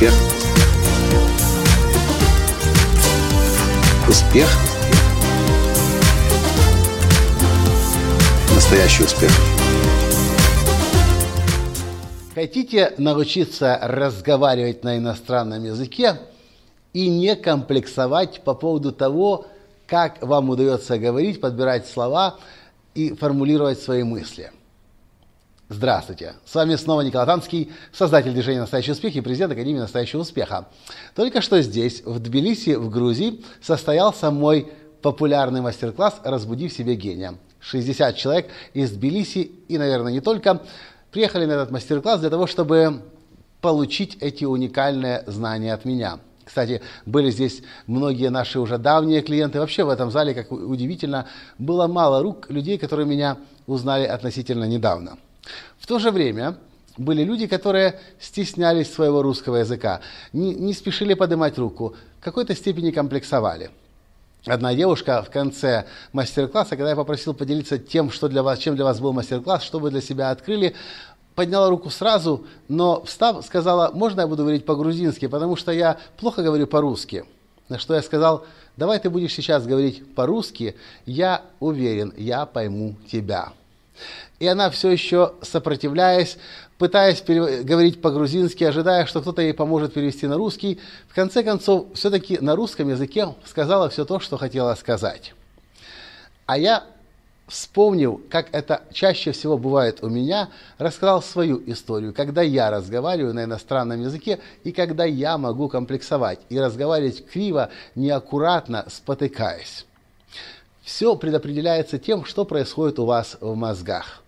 Успех. Успех. Настоящий успех. Хотите научиться разговаривать на иностранном языке и не комплексовать по поводу того, как вам удается говорить, подбирать слова и формулировать свои мысли – Здравствуйте! С вами снова Николай Танский, создатель движения «Настоящий успех» и президент Академии «Настоящего успеха». Только что здесь, в Тбилиси, в Грузии, состоялся мой популярный мастер-класс «Разбуди в себе гения». 60 человек из Тбилиси и, наверное, не только, приехали на этот мастер-класс для того, чтобы получить эти уникальные знания от меня – кстати, были здесь многие наши уже давние клиенты. Вообще в этом зале, как удивительно, было мало рук людей, которые меня узнали относительно недавно. В то же время были люди, которые стеснялись своего русского языка, не, не спешили поднимать руку, в какой-то степени комплексовали. Одна девушка в конце мастер-класса, когда я попросил поделиться тем, что для вас, чем для вас был мастер-класс, что вы для себя открыли, подняла руку сразу, но встав, сказала, можно я буду говорить по-грузински, потому что я плохо говорю по-русски. На что я сказал, давай ты будешь сейчас говорить по-русски, я уверен, я пойму тебя. И она все еще сопротивляясь, пытаясь говорить по-грузински, ожидая, что кто-то ей поможет перевести на русский, в конце концов, все-таки на русском языке сказала все то, что хотела сказать. А я, вспомнил, как это чаще всего бывает у меня, рассказал свою историю, когда я разговариваю на иностранном языке и когда я могу комплексовать и разговаривать криво, неаккуратно, спотыкаясь. Все предопределяется тем, что происходит у вас в мозгах.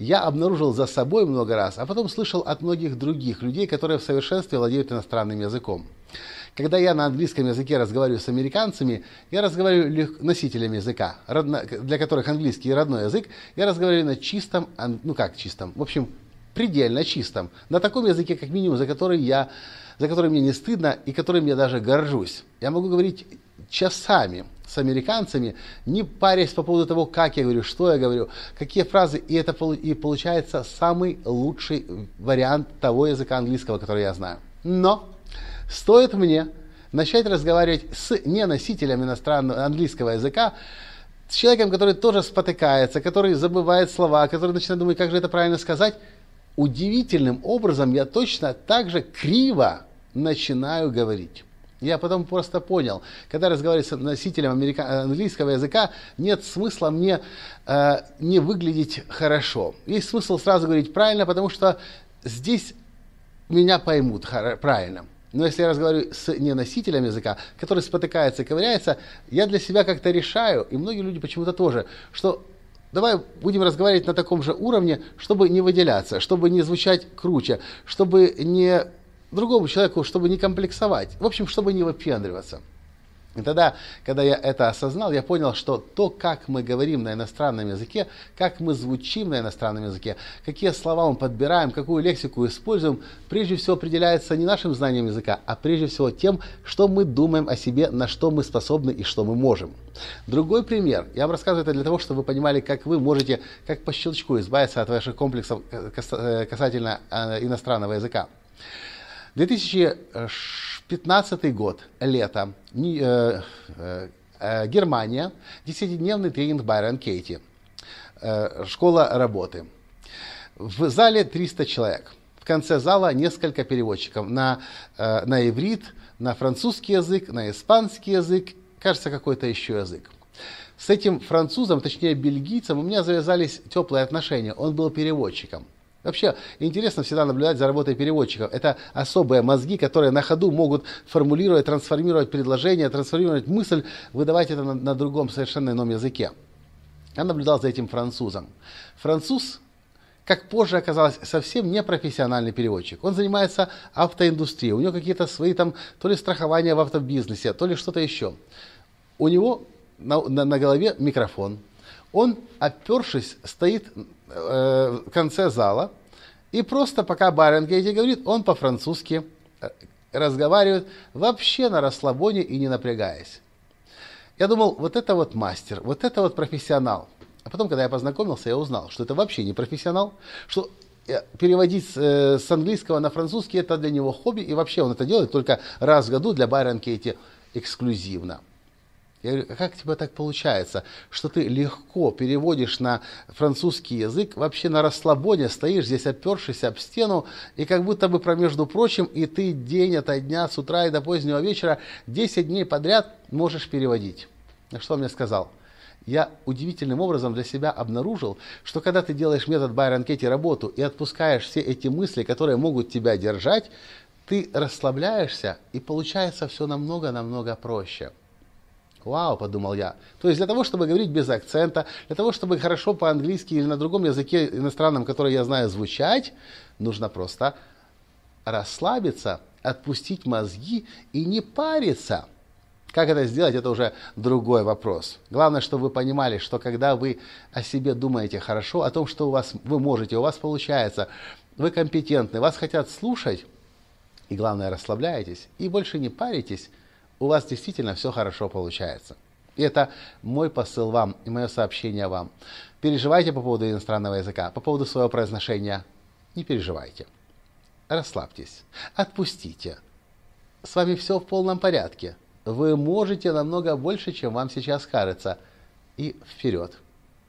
Я обнаружил за собой много раз, а потом слышал от многих других людей, которые в совершенстве владеют иностранным языком. Когда я на английском языке разговариваю с американцами, я разговариваю носителями языка, для которых английский родной язык, я разговариваю на чистом, ну как чистом, в общем, предельно чистом, на таком языке, как минимум, за который я за который мне не стыдно и которым я даже горжусь. Я могу говорить часами с американцами, не парясь по поводу того, как я говорю, что я говорю, какие фразы, и это и получается самый лучший вариант того языка английского, который я знаю. Но стоит мне начать разговаривать с неносителем иностранного английского языка, с человеком, который тоже спотыкается, который забывает слова, который начинает думать, как же это правильно сказать, удивительным образом я точно так же криво начинаю говорить. Я потом просто понял, когда разговариваю с носителем америка... английского языка, нет смысла мне э, не выглядеть хорошо. Есть смысл сразу говорить правильно, потому что здесь меня поймут правильно. Но если я разговариваю с неносителем языка, который спотыкается и ковыряется, я для себя как-то решаю, и многие люди почему-то тоже, что давай будем разговаривать на таком же уровне, чтобы не выделяться, чтобы не звучать круче, чтобы не другому человеку, чтобы не комплексовать. В общем, чтобы не выпендриваться. И тогда, когда я это осознал, я понял, что то, как мы говорим на иностранном языке, как мы звучим на иностранном языке, какие слова мы подбираем, какую лексику используем, прежде всего определяется не нашим знанием языка, а прежде всего тем, что мы думаем о себе, на что мы способны и что мы можем. Другой пример. Я вам рассказываю это для того, чтобы вы понимали, как вы можете, как по щелчку избавиться от ваших комплексов э, э, касательно э, иностранного языка. 2015 год, лето, э, э, э, Германия, 10-дневный тренинг Байрон Кейти, школа работы. В зале 300 человек. В конце зала несколько переводчиков на, на иврит, на французский язык, на испанский язык, кажется, какой-то еще язык. С этим французом, точнее бельгийцем, у меня завязались теплые отношения. Он был переводчиком. Вообще интересно всегда наблюдать за работой переводчиков. Это особые мозги, которые на ходу могут формулировать, трансформировать предложение, трансформировать мысль, выдавать это на, на другом совершенно ином языке. Я наблюдал за этим французом. Француз, как позже оказалось, совсем не профессиональный переводчик. Он занимается автоиндустрией. У него какие-то свои там, то ли страхования в автобизнесе, то ли что-то еще. У него на, на, на голове микрофон. Он, опершись, стоит Э, конце зала, и просто пока Баренгейти говорит, он по-французски э, разговаривает вообще на расслабоне и не напрягаясь. Я думал, вот это вот мастер, вот это вот профессионал. А потом, когда я познакомился, я узнал, что это вообще не профессионал, что э, переводить э, с английского на французский это для него хобби, и вообще он это делает только раз в году для Байрон Кейти эксклюзивно. Я говорю, а как тебе так получается, что ты легко переводишь на французский язык, вообще на расслабоне стоишь здесь опершись об стену, и как будто бы, про между прочим, и ты день ото дня, с утра и до позднего вечера, 10 дней подряд можешь переводить. Что он мне сказал? Я удивительным образом для себя обнаружил, что когда ты делаешь метод Байрон Кетти работу и отпускаешь все эти мысли, которые могут тебя держать, ты расслабляешься, и получается все намного-намного проще. Вау, подумал я. То есть для того, чтобы говорить без акцента, для того, чтобы хорошо по-английски или на другом языке иностранном, который я знаю, звучать, нужно просто расслабиться, отпустить мозги и не париться. Как это сделать, это уже другой вопрос. Главное, чтобы вы понимали, что когда вы о себе думаете хорошо, о том, что у вас, вы можете, у вас получается, вы компетентны, вас хотят слушать, и главное, расслабляетесь, и больше не паритесь, у вас действительно все хорошо получается. И это мой посыл вам и мое сообщение вам. Переживайте по поводу иностранного языка, по поводу своего произношения. Не переживайте. Расслабьтесь, отпустите. С вами все в полном порядке. Вы можете намного больше, чем вам сейчас кажется. И вперед.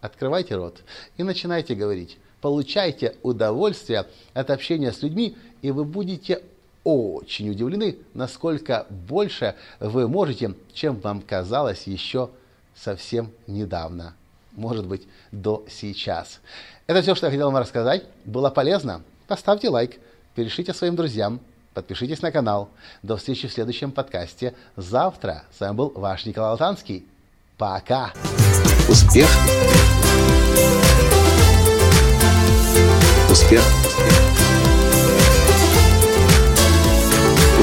Открывайте рот и начинайте говорить. Получайте удовольствие от общения с людьми, и вы будете очень удивлены, насколько больше вы можете, чем вам казалось еще совсем недавно. Может быть, до сейчас. Это все, что я хотел вам рассказать. Было полезно? Поставьте лайк, перешлите своим друзьям, подпишитесь на канал. До встречи в следующем подкасте завтра. С вами был ваш Николай Алтанский. Пока! Успех! Успех!